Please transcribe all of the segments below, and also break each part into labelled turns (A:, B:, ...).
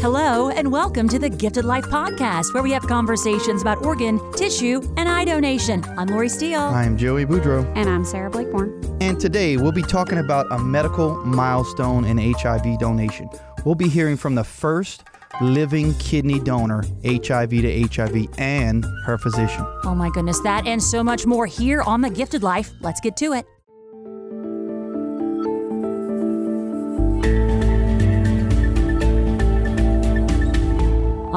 A: Hello, and welcome to the Gifted Life Podcast, where we have conversations about organ, tissue, and eye donation. I'm Lori Steele.
B: I'm Joey Boudreau,
C: And I'm Sarah Blakeborn.
B: and today we'll be talking about a medical milestone in HIV donation. We'll be hearing from the first living kidney donor, HIV to HIV, and her physician.
A: Oh my goodness, that and so much more here on the Gifted Life. Let's get to it.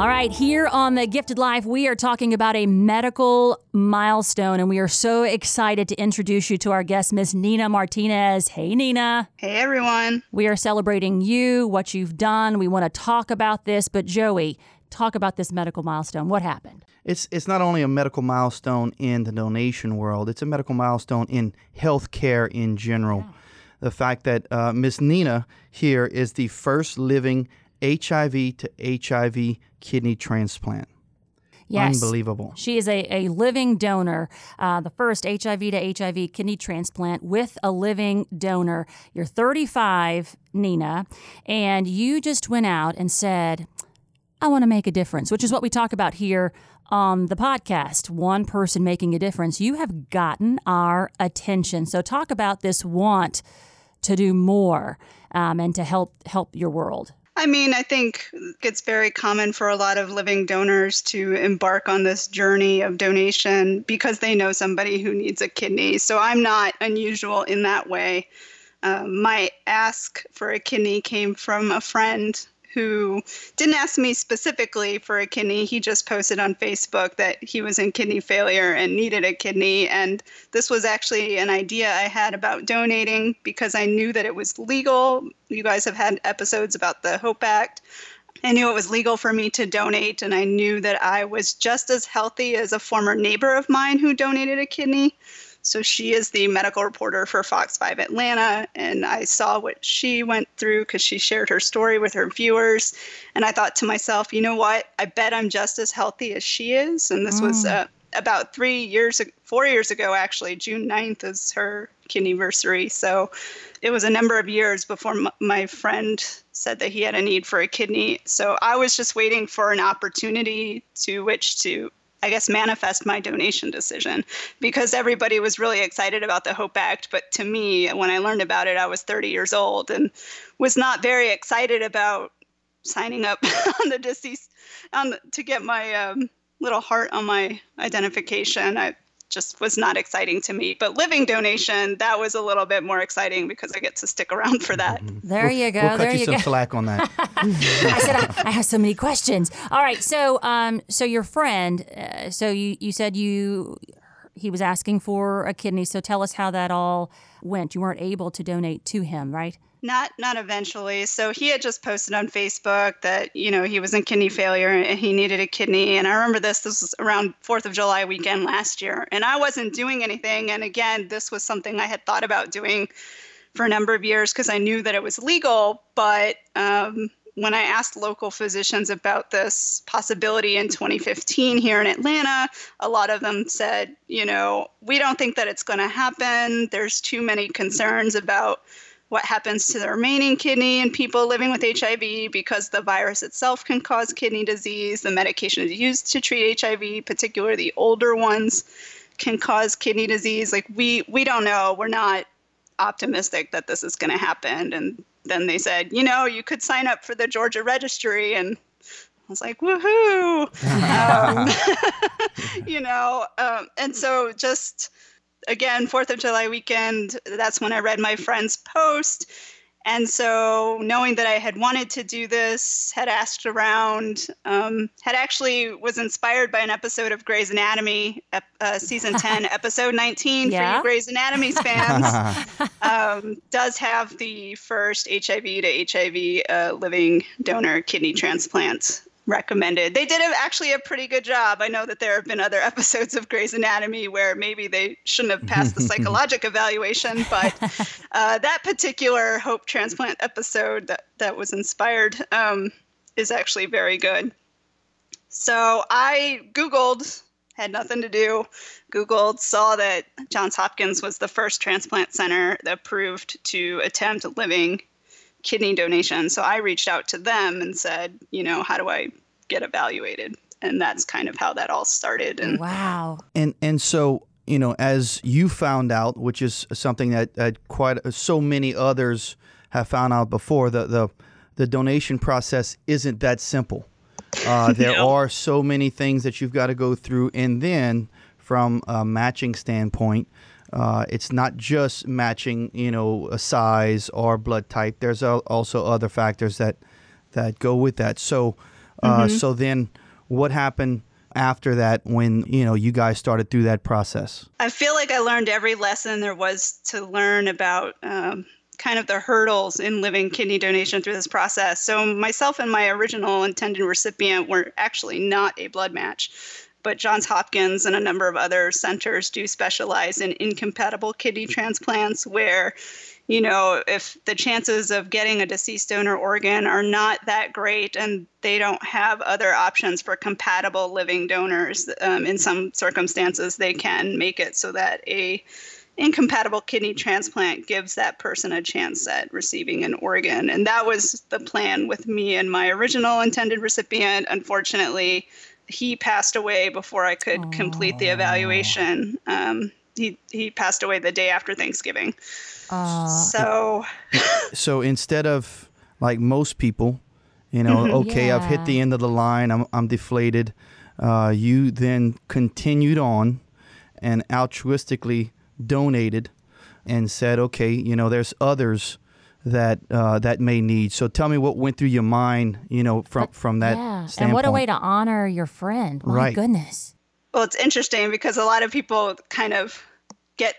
A: All right, here on the Gifted Life, we are talking about a medical milestone, and we are so excited to introduce you to our guest, Miss Nina Martinez. Hey, Nina.
D: Hey everyone.
A: We are celebrating you, what you've done. We want to talk about this, but Joey, talk about this medical milestone. What happened?
B: It's it's not only a medical milestone in the donation world; it's a medical milestone in healthcare in general. The fact that uh, Miss Nina here is the first living HIV to HIV kidney transplant.
A: Yes.
B: Unbelievable.
A: She is a, a living donor, uh, the first HIV to HIV kidney transplant with a living donor. You're 35, Nina, and you just went out and said, I want to make a difference, which is what we talk about here on the podcast. One person making a difference. You have gotten our attention. So talk about this want to do more um, and to help help your world.
D: I mean, I think it's very common for a lot of living donors to embark on this journey of donation because they know somebody who needs a kidney. So I'm not unusual in that way. Um, my ask for a kidney came from a friend who didn't ask me specifically for a kidney. He just posted on Facebook that he was in kidney failure and needed a kidney. And this was actually an idea I had about donating because I knew that it was legal. You guys have had episodes about the Hope Act. I knew it was legal for me to donate, and I knew that I was just as healthy as a former neighbor of mine who donated a kidney. So she is the medical reporter for Fox 5 Atlanta, and I saw what she went through because she shared her story with her viewers. And I thought to myself, you know what? I bet I'm just as healthy as she is. And this was uh, about three years, four years ago, actually. June 9th is her kidney anniversary. So it was a number of years before m- my friend said that he had a need for a kidney. So I was just waiting for an opportunity to which to I guess, manifest my donation decision because everybody was really excited about the Hope Act. But to me, when I learned about it, I was 30 years old and was not very excited about signing up on the deceased on the, to get my um, little heart on my identification. I just was not exciting to me. But living donation, that was a little bit more exciting because I get to stick around for that.
A: There you go.
B: We'll cut
A: there
B: you,
A: you
B: some
A: go.
B: slack on that.
A: I said I, I have so many questions. All right, so um, so your friend, uh, so you you said you he was asking for a kidney. So tell us how that all went. You weren't able to donate to him, right?
D: Not not eventually. So he had just posted on Facebook that, you know, he was in kidney failure and he needed a kidney. And I remember this, this was around 4th of July weekend last year. And I wasn't doing anything. And again, this was something I had thought about doing for a number of years because I knew that it was legal. But um, when I asked local physicians about this possibility in 2015 here in Atlanta, a lot of them said, you know, we don't think that it's going to happen. There's too many concerns about what happens to the remaining kidney in people living with HIV because the virus itself can cause kidney disease. The medication is used to treat HIV, particularly the older ones, can cause kidney disease. Like we we don't know. We're not optimistic that this is going to happen. And then they said, you know, you could sign up for the Georgia registry and I was like, woohoo! um, you know, um, and so just again, Fourth of July weekend, that's when I read my friend's post. And so, knowing that I had wanted to do this, had asked around, um, had actually was inspired by an episode of Grey's Anatomy, uh, season 10, episode 19
A: yeah?
D: for you Grey's Anatomy fans. um, does have the first HIV to HIV uh, living donor kidney transplant recommended. They did actually a pretty good job. I know that there have been other episodes of Grey's Anatomy where maybe they shouldn't have passed the psychologic evaluation, but uh, that particular hope transplant episode that, that was inspired um, is actually very good. So I Googled, had nothing to do, Googled, saw that Johns Hopkins was the first transplant center that approved to attempt living kidney donation. So I reached out to them and said, you know, how do I get evaluated? And that's kind of how that all started. And
A: wow.
B: And and so you know, as you found out, which is something that, that quite so many others have found out before, the the the donation process isn't that simple. Uh, there no. are so many things that you've got to go through, and then from a matching standpoint, uh, it's not just matching, you know, a size or blood type. There's also other factors that that go with that. So, uh, mm-hmm. so then, what happened after that when you know you guys started through that process?
D: I feel like I learned every lesson there was to learn about. Um, kind of the hurdles in living kidney donation through this process. So, myself and my original intended recipient were actually not a blood match but Johns Hopkins and a number of other centers do specialize in incompatible kidney transplants where you know, if the chances of getting a deceased donor organ are not that great and they don't have other options for compatible living donors, um, in some circumstances, they can make it so that a incompatible kidney transplant gives that person a chance at receiving an organ. And that was the plan with me and my original intended recipient. Unfortunately, he passed away before I could Aww. complete the evaluation. Um, he he passed away the day after Thanksgiving. Aww. So,
B: so instead of like most people, you know, mm-hmm. okay, yeah. I've hit the end of the line. I'm I'm deflated. Uh, you then continued on and altruistically donated and said, okay, you know, there's others that uh, that may need. So tell me what went through your mind, you know, from from that yeah. standpoint.
A: And what a way to honor your friend. My right. goodness.
D: Well, it's interesting because a lot of people kind of get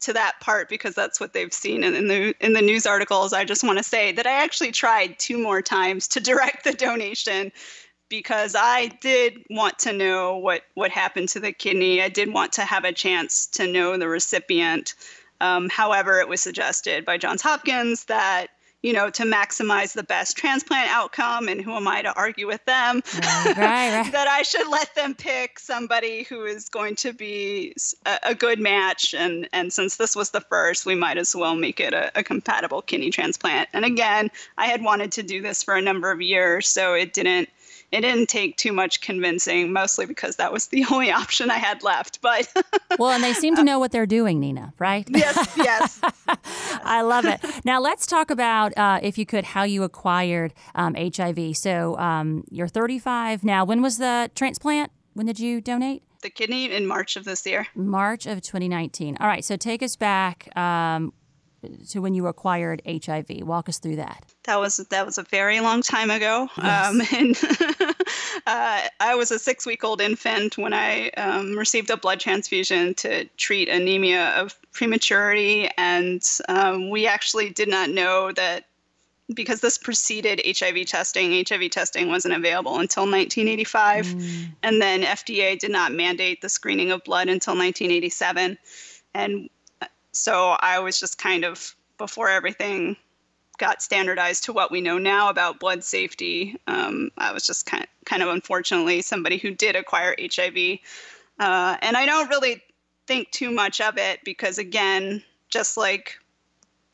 D: to that part because that's what they've seen in, in the in the news articles. I just want to say that I actually tried two more times to direct the donation because I did want to know what what happened to the kidney. I did want to have a chance to know the recipient. Um, however, it was suggested by Johns Hopkins that you know to maximize the best transplant outcome, and who am I to argue with them? Right, right, that I should let them pick somebody who is going to be a, a, good match, and and since this was the first, we might as well make it a, a compatible kidney transplant. And again, I had wanted to do this for a number of years, so it didn't it didn't take too much convincing, mostly because that was the only option I had left. But
A: well, and they seem to know what they're doing, Nina, right?
D: Yes, yes.
A: I love it. Now let's talk about, uh, if you could, how you acquired um, HIV. So um, you're 35 now. When was the transplant? When did you donate?
D: The kidney in March of this year.
A: March of 2019. All right. So take us back. Um, to when you acquired HIV. Walk us through that.
D: That was that was a very long time ago, yes. um, and uh, I was a six-week-old infant when I um, received a blood transfusion to treat anemia of prematurity, and um, we actually did not know that because this preceded HIV testing. HIV testing wasn't available until 1985, mm. and then FDA did not mandate the screening of blood until 1987, and so I was just kind of before everything got standardized to what we know now about blood safety. Um, I was just kind of, kind of unfortunately somebody who did acquire HIV, uh, and I don't really think too much of it because again, just like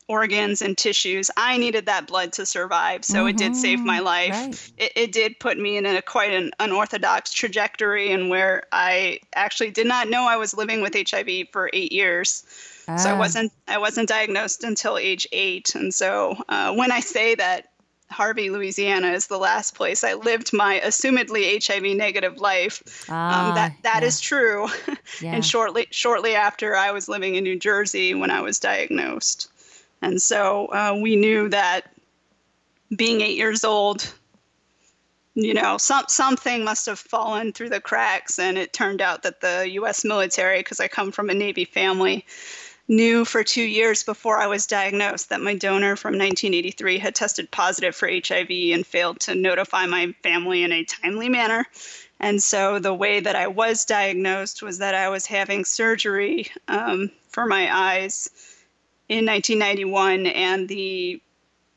D: organs and tissues. I needed that blood to survive, so mm-hmm. it did save my mm-hmm. life. Right. It, it, did put me in a quite an unorthodox trajectory, and where I actually did not know I was living with HIV for eight years. Ah. So I ah. wasn't I wasn't diagnosed until age eight, and so uh, when I say that Harvey, Louisiana is the last place I lived my assumedly HIV negative life. Ah, um, that that yeah. is true. Yeah. and shortly shortly after, I was living in New Jersey when I was diagnosed. And so uh, we knew that being eight years old, you know, some something must have fallen through the cracks, and it turned out that the U.S. military, because I come from a Navy family, knew for two years before I was diagnosed that my donor from 1983 had tested positive for HIV and failed to notify my family in a timely manner. And so the way that I was diagnosed was that I was having surgery um, for my eyes in 1991, and the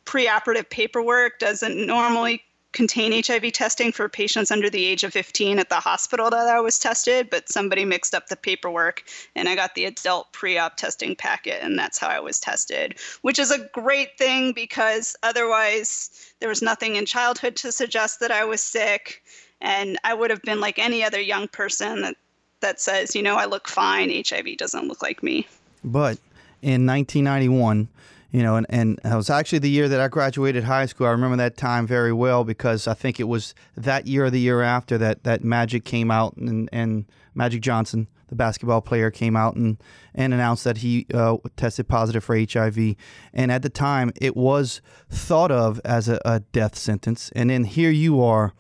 D: preoperative paperwork doesn't normally contain HIV testing for patients under the age of 15 at the hospital that I was tested, but somebody mixed up the paperwork and I got the adult pre op testing packet, and that's how I was tested, which is a great thing because otherwise there was nothing in childhood to suggest that I was sick. And I would have been like any other young person that, that says, you know, I look fine, HIV doesn't look like me.
B: But in 1991, you know, and, and it was actually the year that I graduated high school. I remember that time very well because I think it was that year or the year after that that Magic came out and, and Magic Johnson, the basketball player, came out and, and announced that he uh, tested positive for HIV. And at the time, it was thought of as a, a death sentence. And then here you are,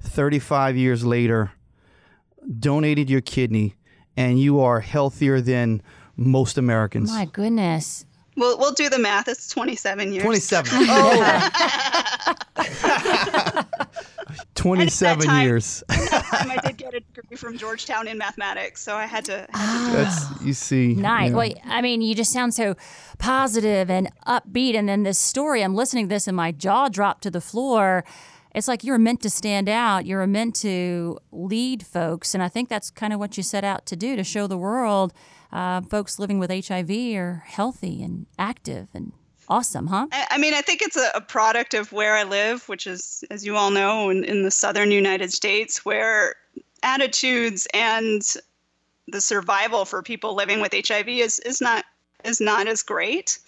B: 35 years later, donated your kidney, and you are healthier than most Americans.
A: My goodness.
D: We'll, we'll do the math. It's 27 years.
B: 27. Oh. 27
D: time-
B: years.
D: time I did get a degree from Georgetown in mathematics, so I had to. Had to do
B: That's you see.
A: Nice.
B: yeah.
A: Well, I mean, you just sound so positive and upbeat. And then this story, I'm listening to this and my jaw dropped to the floor. It's like you're meant to stand out. You're meant to lead folks. And I think that's kind of what you set out to do to show the world uh, folks living with HIV are healthy and active and awesome, huh?
D: I mean, I think it's a, a product of where I live, which is, as you all know, in, in the southern United States, where attitudes and the survival for people living with HIV is, is not is not as great.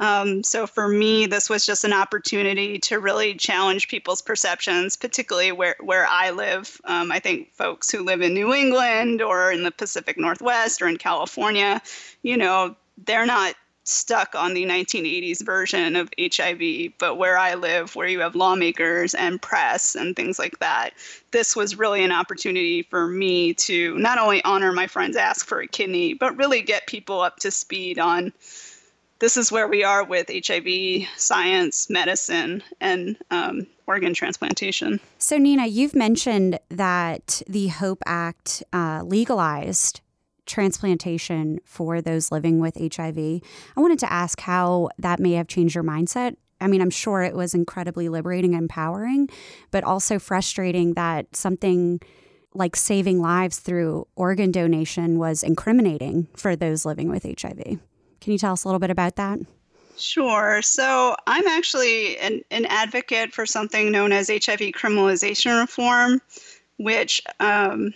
D: Um, so for me, this was just an opportunity to really challenge people's perceptions, particularly where, where I live. Um, I think folks who live in New England or in the Pacific Northwest or in California, you know, they're not stuck on the 1980s version of HIV, but where I live, where you have lawmakers and press and things like that, this was really an opportunity for me to not only honor my friends ask for a kidney, but really get people up to speed on this is where we are with HIV science, medicine, and um, organ transplantation.
C: So, Nina, you've mentioned that the HOPE Act uh, legalized transplantation for those living with HIV. I wanted to ask how that may have changed your mindset. I mean, I'm sure it was incredibly liberating and empowering, but also frustrating that something like saving lives through organ donation was incriminating for those living with HIV. Can you tell us a little bit about that?
D: Sure. So I'm actually an, an advocate for something known as HIV criminalization reform, which um,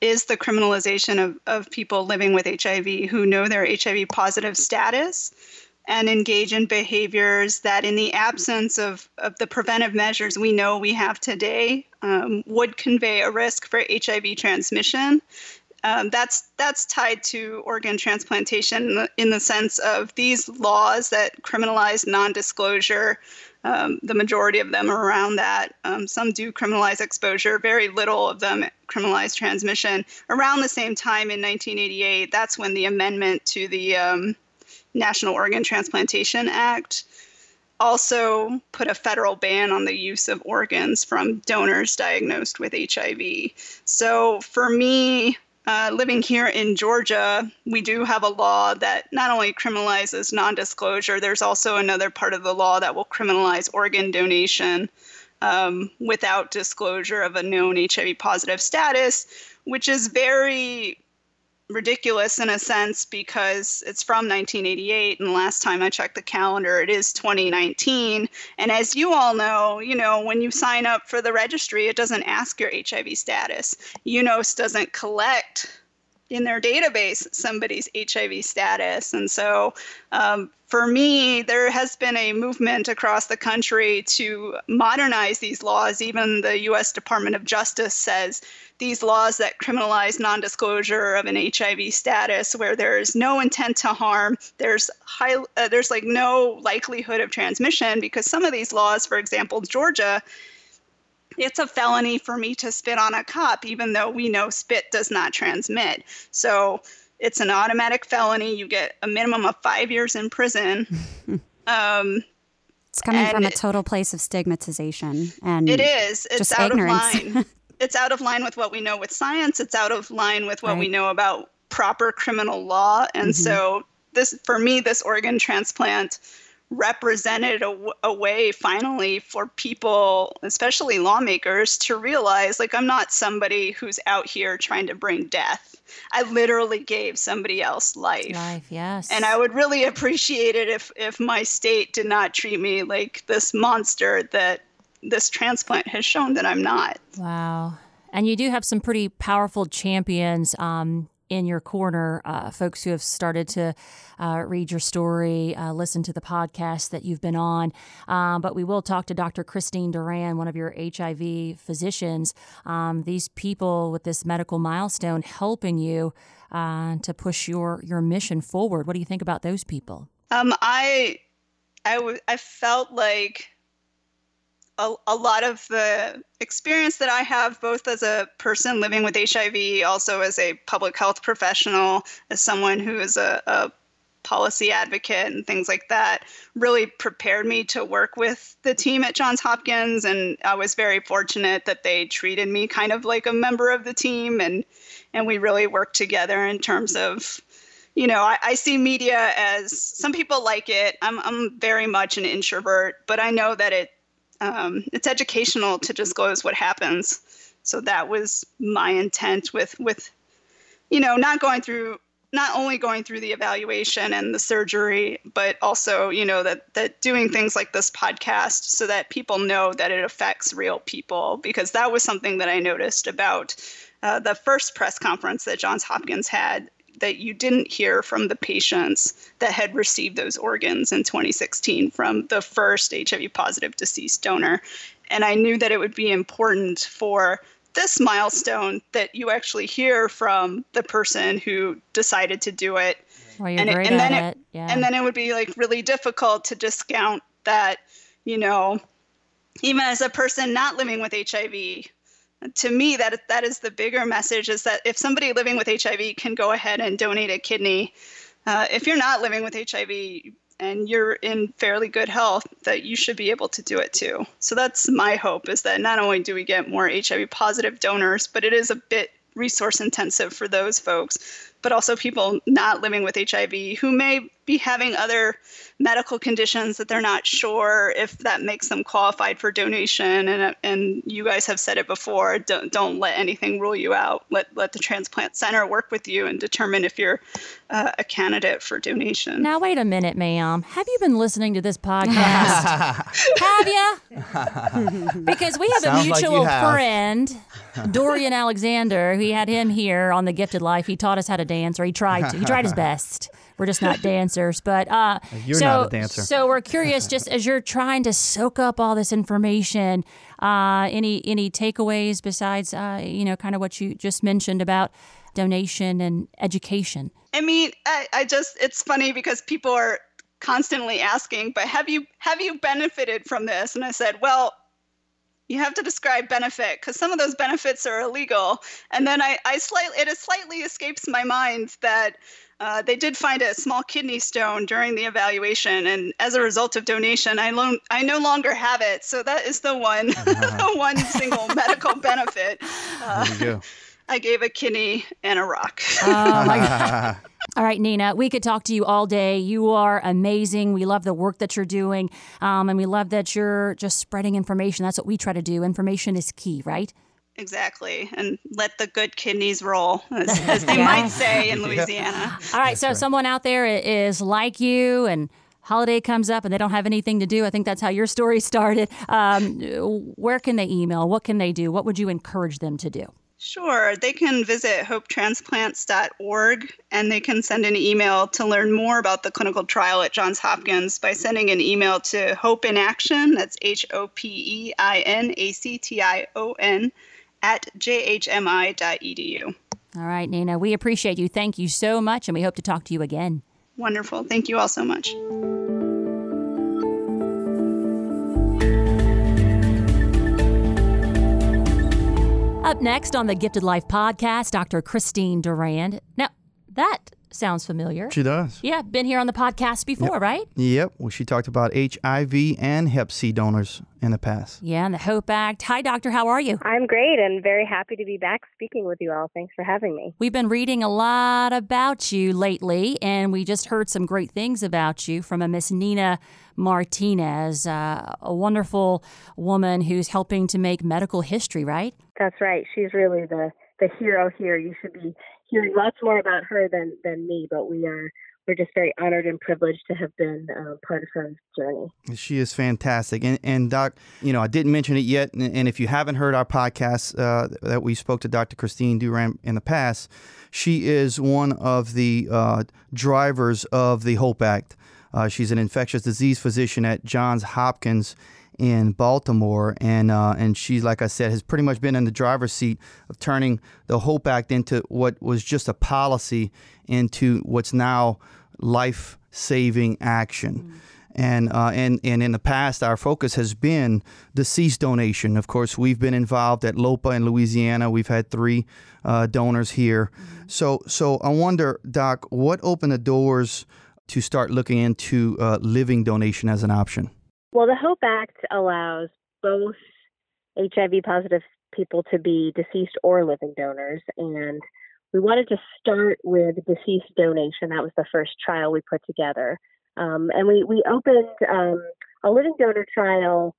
D: is the criminalization of, of people living with HIV who know their HIV positive status and engage in behaviors that, in the absence of, of the preventive measures we know we have today, um, would convey a risk for HIV transmission um, that's that's tied to organ transplantation in the, in the, sense of these laws that criminalize non-disclosure. Um, the majority of them are around that. Um, some do criminalize exposure. Very little of them criminalize transmission. Around the same time in 1988, that's when the amendment to the um, National Organ Transplantation Act also put a federal ban on the use of organs from donors diagnosed with HIV. So for me, uh, living here in Georgia, we do have a law that not only criminalizes non disclosure, there's also another part of the law that will criminalize organ donation um, without disclosure of a known HIV positive status, which is very ridiculous in a sense because it's from 1988 and last time I checked the calendar it is 2019 and as you all know you know when you sign up for the registry it doesn't ask your HIV status. UNOS doesn't collect in their database somebody's HIV status. And so um, for me, there has been a movement across the country to modernize these laws. Even the US Department of Justice says these laws that criminalize non disclosure of an HIV status, where there is no intent to harm, there's, high, uh, there's like no likelihood of transmission, because some of these laws, for example, Georgia, it's a felony for me to spit on a cop, even though we know spit does not transmit. So it's an automatic felony. You get a minimum of five years in prison. um,
C: it's coming from a total place of stigmatization, and
D: it is. It's
C: just
D: out
C: ignorance.
D: of line. it's out of line with what we know with science. It's out of line with what
C: Right.
D: we know about proper criminal law. And so, this for me, this organ transplant represented a, w- a way finally for people, especially lawmakers, to realize like I'm not somebody who's out here trying to bring death. I literally gave somebody else life.
A: Life, yes.
D: And I would really appreciate it if if my state did not treat me like this monster that this transplant has shown that I'm not.
A: Wow. And you do have some pretty powerful champions um, in your corner, uh, folks who have started to uh, read your story, uh, listen to the podcast that you've been on. Um, but we will talk to Dr. Christine Durand, one of your HIV physicians. Um, these people with this medical milestone helping you uh, to push your, your mission forward. What do you think about those people?
D: Um, I, I, w- I felt like a, a lot of the experience that I have, both as a person living with HIV, also as a public health professional, as someone who is a, a policy advocate and things like that, really prepared me to work with the team at Johns Hopkins. And I was very fortunate that they treated me kind of like a member of the team, and and we really worked together in terms of you know, I, I see media as some people like it. I'm, I'm very much an introvert, but I know that it um, it's educational to disclose what happens. So that was my intent with with you know not going through not only going through the evaluation and the surgery, but also you know that that doing things like this podcast so that people know that it affects real people because that was something that I noticed about uh, the first press conference that Johns Hopkins had that you didn't hear from the patients that had received those organs in 2016 from the first HIV positive deceased donor. And I knew that it would be important for this milestone that you actually hear from the person who decided to do it.
A: Well, you're
D: And it- and
A: at
D: then
A: it. Yeah.
D: And then it would be like really difficult to discount that, you know, even as a person not living with HIV, to me that that is the bigger message is that if somebody living with hiv can go ahead and donate a kidney uh, if you're not living with hiv and you're in fairly good health that you should be able to do it too. So that's my hope is that not only do we get more hiv positive donors but it is a bit resource intensive for those folks but also people not living with hiv who may be having other medical conditions that they're not sure if that makes them qualified for donation and and you guys have said it before don't don't let anything rule you out let let the transplant center work with you and determine if you're uh, a candidate for donation
A: Now, wait a minute, ma'am. Have you been listening to this podcast? have you? because we have
B: Sounds
A: a
B: like
A: mutual
B: have.
A: friend, Dorian Alexander. We had him here on the Gifted Life. He taught us how to dance, or he tried to. He tried his best. We're just not dancers, but uh,
B: You're
A: so,
B: not a dancer.
A: So we're curious, just as you're trying to soak up all this information, uh, any any takeaways besides uh, you know kind of what you just mentioned about donation and education?
D: I mean, I, I just it's funny because people are constantly asking, but have you have you benefited from this? And I said, well, you have to describe benefit because some of those benefits are illegal. And then I, I slightly it slightly escapes my mind that uh, they did find a small kidney stone during the evaluation, and as a result of donation, I lo- I no longer have it. So that is the one the one single medical benefit. Uh,
B: There you go.
D: I gave a kidney and a rock.
A: Oh my God. All right, Nina, we could talk to you all day. You are amazing. We love the work that you're doing. Um, and we love that you're just spreading information. That's what we try to do. Information is key, right?
D: Exactly, and let the good kidneys roll, as, as they might say in Louisiana.
A: All right, so if someone out there is like you and holiday comes up and they don't have anything to do, I think that's how your story started. Um, where can they email? What can they do? What would you encourage them to do?
D: Sure, they can visit hopetransplants.org and they can send an email to learn more about the clinical trial at Johns Hopkins by sending an email to Hope in Action, that's H O P E I N A C T I O N, at jhmi.edu.
A: All right, Nina, we appreciate you. Thank you so much, and we hope to talk to you again.
D: Wonderful. Thank you all so much.
A: Up next on the Gifted Life podcast, Dr. Christine Durand. Now, that sounds familiar.
B: She does.
A: Yeah, been here on the podcast before,
B: Yep.
A: right?
B: Yep. Well, she talked about HIV and Hep C donors in the past.
A: Yeah, and the Hope Act. Hi, Doctor. How are you?
E: I'm great and very happy to be back speaking with you all. Thanks for having me.
A: We've been reading a lot about you lately, and we just heard some great things about you from a Miss Nina Martinez, uh, a wonderful woman who's helping to make medical history, right?
E: That's right. She's really the the hero here. You should be hearing lots more about her than than me, but we are we're just very honored and privileged to have been uh, part of her journey.
B: She is fantastic. And, and Doc, you know, I didn't mention it yet. And, and if you haven't heard our podcast uh, that we spoke to Dr. Christine Durand in the past, she is one of the uh, drivers of the Hope Act. Uh, she's an infectious disease physician at Johns Hopkins in Baltimore, and uh, and she, like I said, has pretty much been in the driver's seat of turning the Hope Act into what was just a policy into what's now life-saving action. And, uh, and and in the past, our focus has been deceased donation. Of course, we've been involved at LOPA in Louisiana. We've had three uh, donors here. So so I wonder, Doc, what opened the doors to start looking into uh, living donation as an option?
E: Well, the Hope Act allows both HIV positive people to be deceased or living donors. And we wanted to start with deceased donation. That was the first trial we put together. Um, and we, we opened um, a living donor trial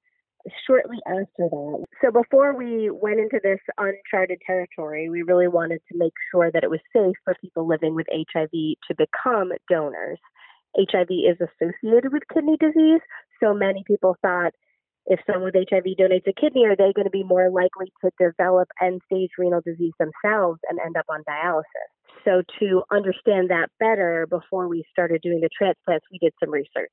E: shortly after that. So before we went into this uncharted territory, we really wanted to make sure that it was safe for people living with HIV to become donors. HIV is associated with kidney disease, so many people thought if someone with HIV donates a kidney, are they going to be more likely to develop end stage renal disease themselves and end up on dialysis? So, to understand that better before we started doing the transplants, we did some research.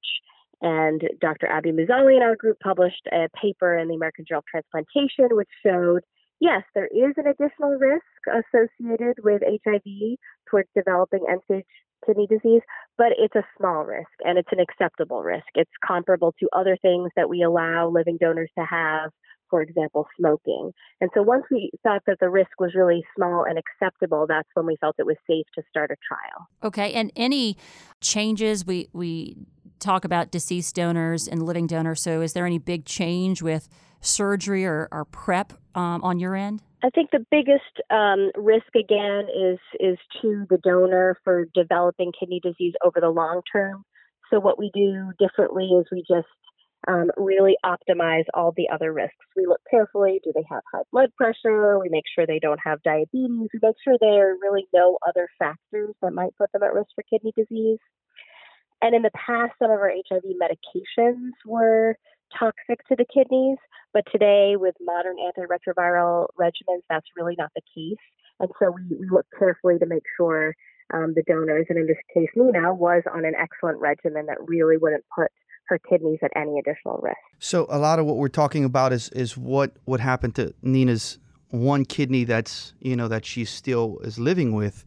E: And Dr. Abby Muzaale and our group published a paper in the American Journal of Transplantation, which showed yes, there is an additional risk associated with HIV towards developing end stage kidney disease, but it's a small risk and it's an acceptable risk. It's comparable to other things that we allow living donors to have, for example, smoking. And so once we thought that the risk was really small and acceptable, that's when we felt it was safe to start a trial.
A: Okay, and any changes we we talk about deceased donors and living donors. So, is there any big change with surgery or, or prep um, on your end?
E: I think the biggest um, risk again is is to the donor for developing kidney disease over the long term. So what we do differently is we just um, really optimize all the other risks. We look carefully: do they have high blood pressure? We make sure they don't have diabetes. We make sure there are really no other factors that might put them at risk for kidney disease. And in the past, some of our HIV medications were toxic to the kidneys, but today with modern antiretroviral regimens, that's really not the case. And so we, we look carefully to make sure um, the donors, and in this case, Nina, was on an excellent regimen that really wouldn't put her kidneys at any additional risk.
B: So a lot of what we're talking about is is what what happened to Nina's one kidney that's you know that she still is living with.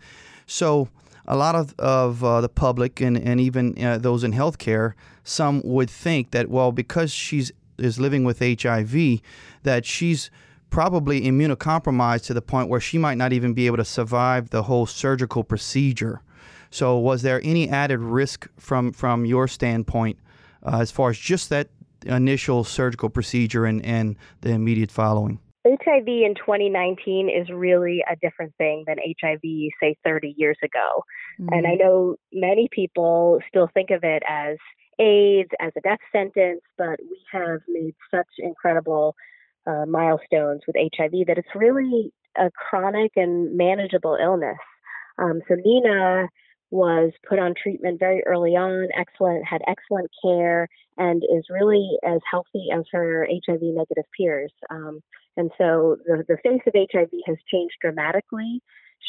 B: So a lot of, of uh, the public and, and even uh, those in healthcare, some would think that, well, because she's is living with HIV, that she's probably immunocompromised to the point where she might not even be able to survive the whole surgical procedure. So, was there any added risk from, from your standpoint uh, as far as just that initial surgical procedure and, and the immediate following?
E: HIV in 2019 is really a different thing than HIV, say, 30 years ago. Mm-hmm. And I know many people still think of it as AIDS, as a death sentence, but we have made such incredible uh, milestones with HIV that it's really a chronic and manageable illness. Um, so Nina was put on treatment very early on, excellent, had excellent care, and is really as healthy as her HIV negative peers. Um, and so the, the face of HIV has changed dramatically.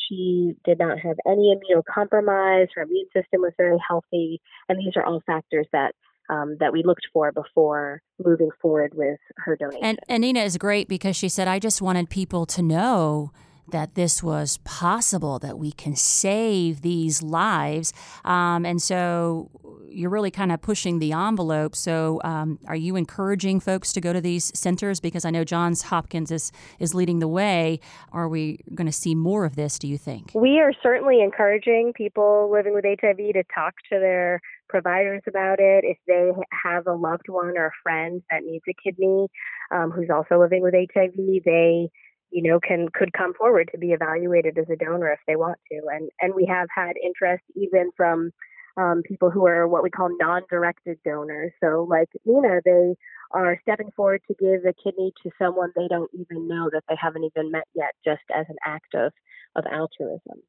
E: She did not have any immunocompromise. Her immune system was very healthy. And these are all factors that um, that we looked for before moving forward with her donation.
A: And, and Nina is great because she said, I just wanted people to know that this was possible, that we can save these lives. Um, and so you're really kind of pushing the envelope. So, um, are you encouraging folks to go to these centers? Because I know Johns Hopkins is, is leading the way. Are we going to see more of this, do you think?
E: We are certainly encouraging people living with HIV to talk to their providers about it. If they have a loved one or a friend that needs a kidney um, who's also living with HIV, they you know can could come forward to be evaluated as a donor if they want to and and we have had interest even from um, people who are what we call non-directed donors. So, like Nina, they are stepping forward to give a kidney to someone they don't even know that they haven't even met yet, just as an act of of altruism.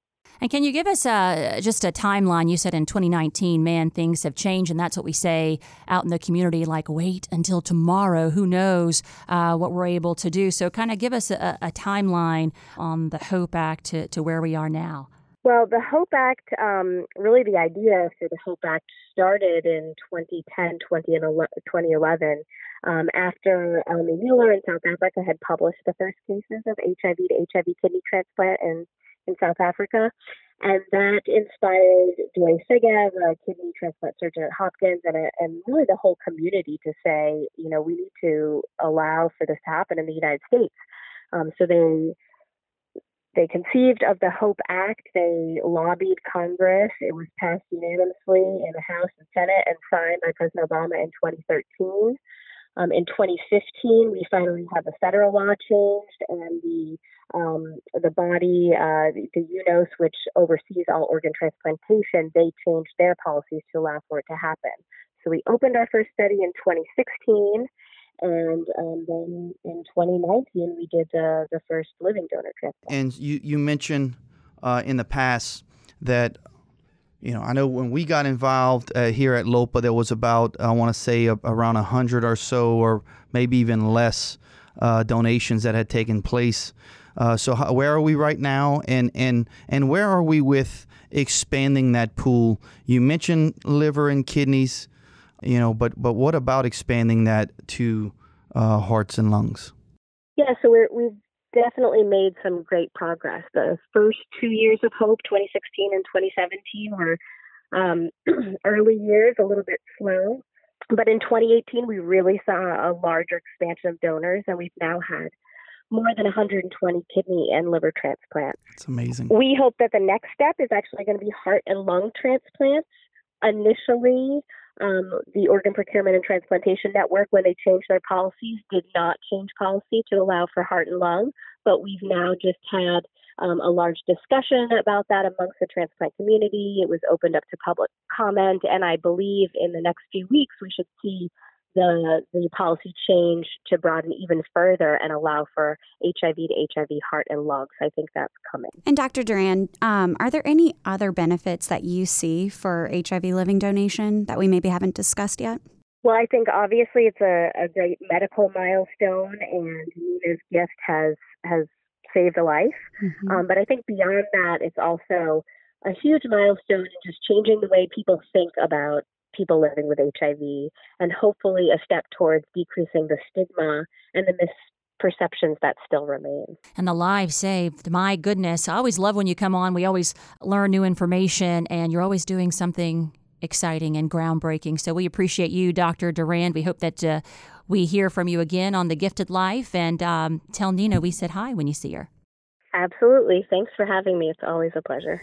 A: And can you give us uh, just a timeline? You said in 2019, man, things have changed, and that's what we say out in the community like, wait until tomorrow. Who knows uh, what we're able to do? So, kind of give us a, a timeline on the HOPE Act to, to where we are now.
E: Well, the HOPE Act, um, really the idea for the HOPE Act started in 2010, 2011, um, after Elmi Muller in South Africa had published the first cases of HIV to HIV kidney transplant in, in South Africa. And that inspired Dwayne Segev, a kidney transplant surgeon at Hopkins, and, a, and really the whole community to say, you know, we need to allow for this to happen in the United States. Um, so they they conceived of the HOPE Act. They lobbied Congress. It was passed unanimously in the House and Senate and signed by President Obama in 2013. Um, in 2015, we finally had the federal law changed, and the um, the body, uh, the, the UNOS, which oversees all organ transplantation, they changed their policies to allow for it to happen. So we opened our first study in 2016 and um, then in 2019 we did the, the first living donor transplant.
B: And you you mentioned uh, in the past that you know I know when we got involved uh, here at LOPA there was about I want to say a, around a hundred or so or maybe even less uh, donations that had taken place. Uh, so how, where are we right now, and and and where are we with expanding that pool? You mentioned liver and kidneys you know but but what about expanding that to uh, hearts and lungs
E: yeah so we're, we've definitely made some great progress the first two years of hope 2016 and 2017 were um, early years a little bit slow but in 2018 we really saw a larger expansion of donors and we've now had more than 120 kidney and liver transplants.
B: It's amazing.
E: We hope that the next step is actually going to be heart and lung transplants. Initially, um, the Organ Procurement and Transplantation Network, when they changed their policies, did not change policy to allow for heart and lung. But we've now just had um, a large discussion about that amongst the transplant community. It was opened up to public comment, and I believe in the next few weeks we should see the the policy change to broaden even further and allow for HIV to HIV heart and lungs. I think that's coming.
C: And Dr. Durand, um, are there any other benefits that you see for HIV living donation that we maybe haven't discussed yet?
E: Well, I think obviously it's a, a great medical milestone, and Nina's gift has has saved a life. Mm-hmm. Um, but I think beyond that, it's also a huge milestone in just changing the way people think about people living with HIV and hopefully a step towards decreasing the stigma and the misperceptions that still remain.
A: And the lives saved. My goodness. I always love when you come on. We always learn new information and you're always doing something exciting and groundbreaking. So we appreciate you, Dr. Durand. We hope that uh, we hear from you again on The Gifted Life and um, tell Nina we said hi when you see her.
E: Absolutely. Thanks for having me. It's always a pleasure.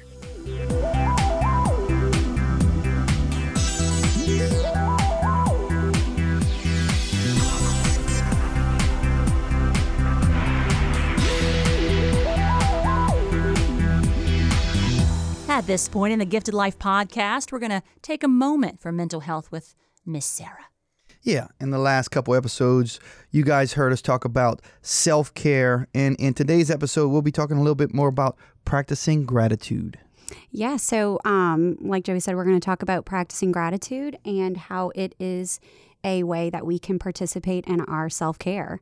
A: At this point in the Gifted Life podcast, we're going to take a moment for mental health with Miss Sarah.
B: Yeah, in the last couple episodes, you guys heard us talk about self care. And in today's episode, we'll be talking a little bit more about practicing gratitude.
C: Yeah, so um, like Joey said, we're going to talk about practicing gratitude and how it is a way that we can participate in our self care.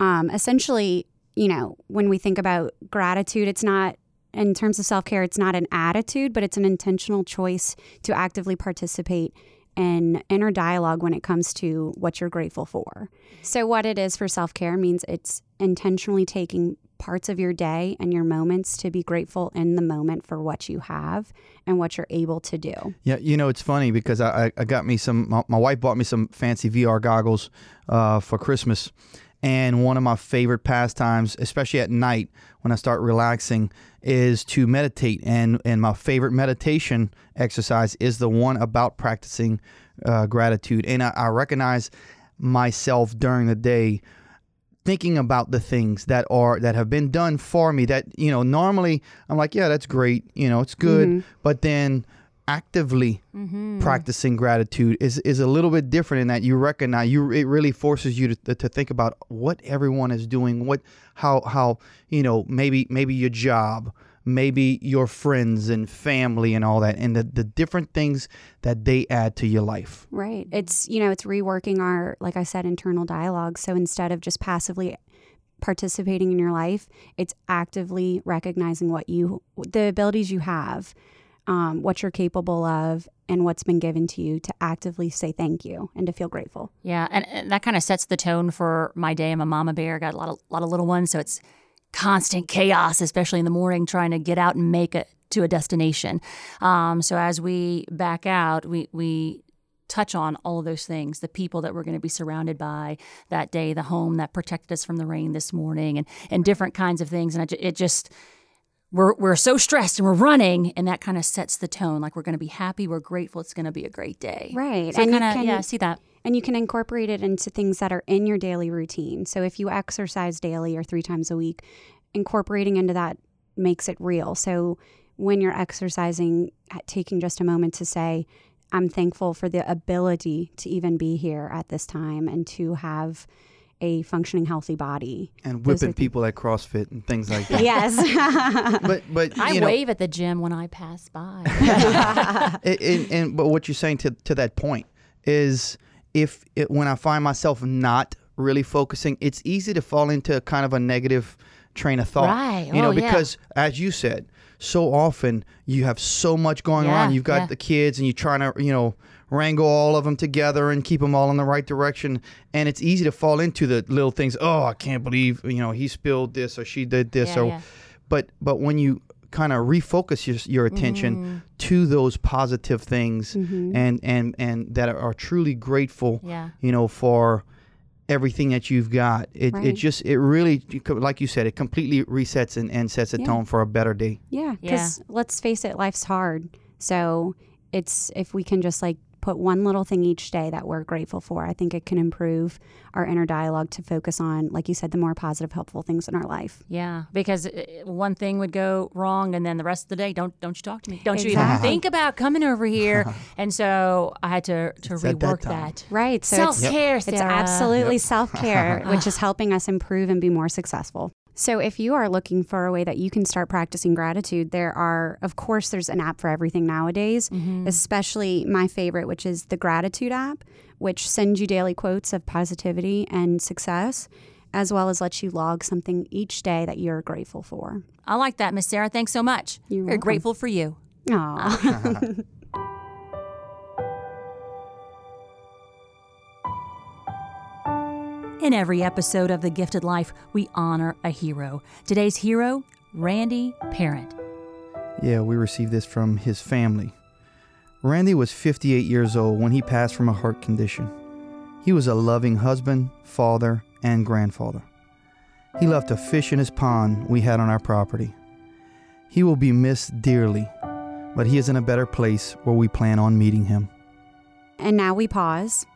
C: Um, essentially, you know, when we think about gratitude, it's not in terms of self care, it's not an attitude, but it's an intentional choice to actively participate in inner dialogue when it comes to what you're grateful for. So, what it is for self care means it's intentionally taking parts of your day and your moments to be grateful in the moment for what you have and what you're able to do.
B: Yeah, you know it's funny because I, I got me some. My, my wife bought me some fancy VR goggles uh, for Christmas, and one of my favorite pastimes, especially at night when I start relaxing, is to meditate. And and my favorite meditation exercise is the one about practicing uh, gratitude. And I, I recognize myself during the day thinking about the things that are that have been done for me that you know normally i'm like yeah that's great you know it's good
C: Mm-hmm.
B: but then actively
A: Mm-hmm.
B: practicing gratitude is is a little bit different in that you recognize you it really forces you to, to think about what everyone is doing what how how you know maybe maybe your job maybe your friends and family and all that and the, the different things that they add to your life
C: Right. It's, you know, it's reworking our, like I said, internal dialogue. So instead of just passively participating in your life, it's actively recognizing what you, the abilities you have, um, what you're capable of, and what's been given to you to actively say thank you and to feel grateful.
A: Yeah, and, and that kind of sets the tone for my day. I'm a mama bear, got a lot of lot of little ones, so it's constant chaos, especially in the morning, trying to get out and make it to a destination. Um, so as we back out, we we touch on all of those things, the people that we're going to be surrounded by that day, the home that protected us from the rain this morning, and and different kinds of things, and it, it just we're we're so stressed and we're running, and that kind of sets the tone. Like we're going to be happy, we're grateful. It's going to be a great day.
C: Right.
A: So
C: And you
A: kind of
C: can-
A: yeah, see that.
C: And you can incorporate it into things that are in your daily routine. So if you exercise daily or three times a week, incorporating into that makes it real. So when you're exercising, taking just a moment to say, I'm thankful for the ability to even be here at this time and to have a functioning, healthy body.
B: and whipping
C: the-
B: people at CrossFit and things like that.
C: Yes.
B: But but
A: I
B: know,
A: wave at the gym when I pass by.
B: and, and, and but what you're saying to to that point is if it, when I find myself not really focusing, it's easy to fall into kind of a negative train of thought.
A: Right.
B: You know,
A: Oh, yeah.
B: because as you said, so often you have so much going
A: Yeah,
B: on. You've got
A: yeah.
B: the kids, and you're trying to you know wrangle all of them together and keep them all in the right direction. And it's easy to fall into the little things. Oh, I can't believe you know he spilled this or she did this
A: Yeah,
B: or
A: yeah.
B: but but when you kind of refocus your, your attention
A: Mm-hmm.
B: to those positive things and and and that are, are truly grateful
A: Yeah.
B: you know for everything that you've got it, it just it really like you said it completely resets and, and sets a
C: Yeah.
B: tone for a better day
C: Yeah,
A: Yeah.
C: because let's face it, life's hard. So it's if we can just like put one little thing each day that we're grateful for, I think it can improve our inner dialogue to focus on, like you said, the more positive, helpful things in our life.
A: Yeah, because uh, one thing would go wrong, and then the rest of the day, don't don't you talk to me? Don't you even think about coming over here? and so I had to to
B: It's
A: rework that.
C: Right. So
A: Self
C: it's,
A: care,
C: it's absolutely self care, which is helping us improve and be more successful. So, if you are looking for a way that you can start practicing gratitude, there are, of course, there's an app for everything nowadays, mm-hmm. especially my favorite, which is the Gratitude app, which sends you daily quotes of positivity and success, as well as lets you log something each day that you're grateful for.
A: I like that, Miss Sarah. Thanks so much.
C: You're
A: We're
C: welcome.
A: grateful for you.
C: Aw.
A: In every episode of The Gifted Life, we honor a hero. Today's hero, Randy Parent.
B: yeah we received this from his family. Randy was 58 years old when he passed from a heart condition. He was a loving husband father and grandfather. He left a fish in his pond we had on our property. He will be missed dearly but he is in a better place where we plan on meeting him.
C: And now we pause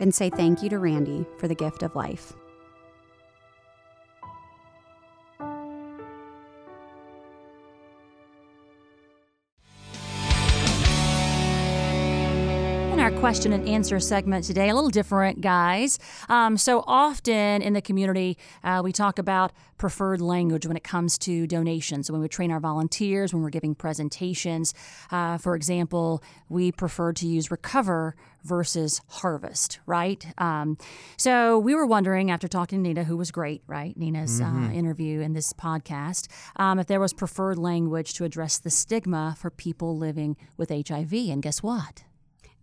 C: and say thank you to Randy for the gift of life.
A: Question and answer segment today, a little different, guys. Um, so often in the community, uh, we talk about preferred language when it comes to donations. So when we train our volunteers, when we're giving presentations, uh, for example, we prefer to use recover versus harvest, right? Um, so we were wondering after talking to Nina, who was great, right? Nina's uh, interview in this podcast, um, if there was preferred language to address the stigma for people living with HIV. And guess what?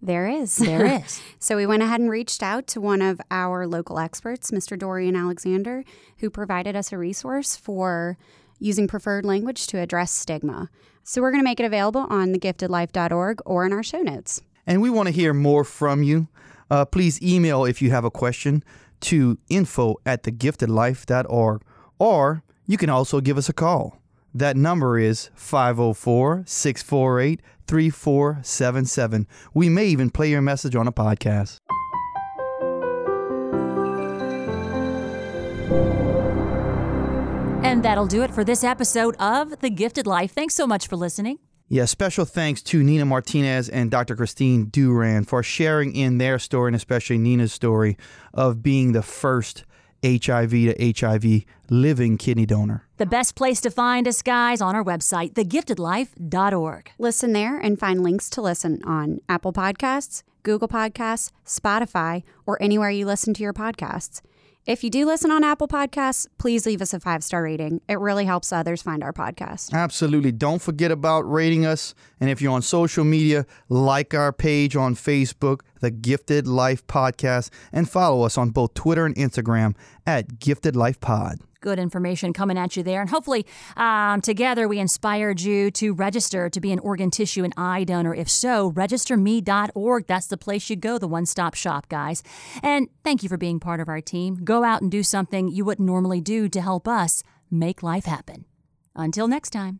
C: There is.
A: There is.
C: so we went ahead and reached out to one of our local experts, Mr. Dorian Alexander, who provided us a resource for using preferred language to address stigma. So we're going to make it available on thegiftedlife.org or in our show notes.
B: And we want to hear more from you. Uh, please email if you have a question to info at thegiftedlife.org or you can also give us a call. That number is 504 648 3477. We may even play your message on a podcast.
A: And that'll do it for this episode of The Gifted Life. Thanks so much for listening.
B: Yeah, special thanks to Nina Martinez and Dr. Christine Durand for sharing in their story, and especially Nina's story of being the first HIV to HIV living kidney donor.
A: The best place to find us, guys, on our website, thegiftedlife.org.
C: Listen there and find links to listen on Apple Podcasts, Google Podcasts, Spotify, or anywhere you listen to your podcasts. If you do listen on Apple Podcasts, please leave us a five star rating. It really helps others find our podcast.
B: Absolutely. Don't forget about rating us. And if you're on social media, like our page on Facebook, The Gifted Life Podcast, and follow us on both Twitter and Instagram at Gifted Life Pod
A: good information coming at you there. And hopefully, um, together, we inspired you to register to be an organ tissue and eye donor. If so, registerme.org. That's the place you go, the one stop shop, guys. And thank you for being part of our team. Go out and do something you wouldn't normally do to help us make life happen. Until next time.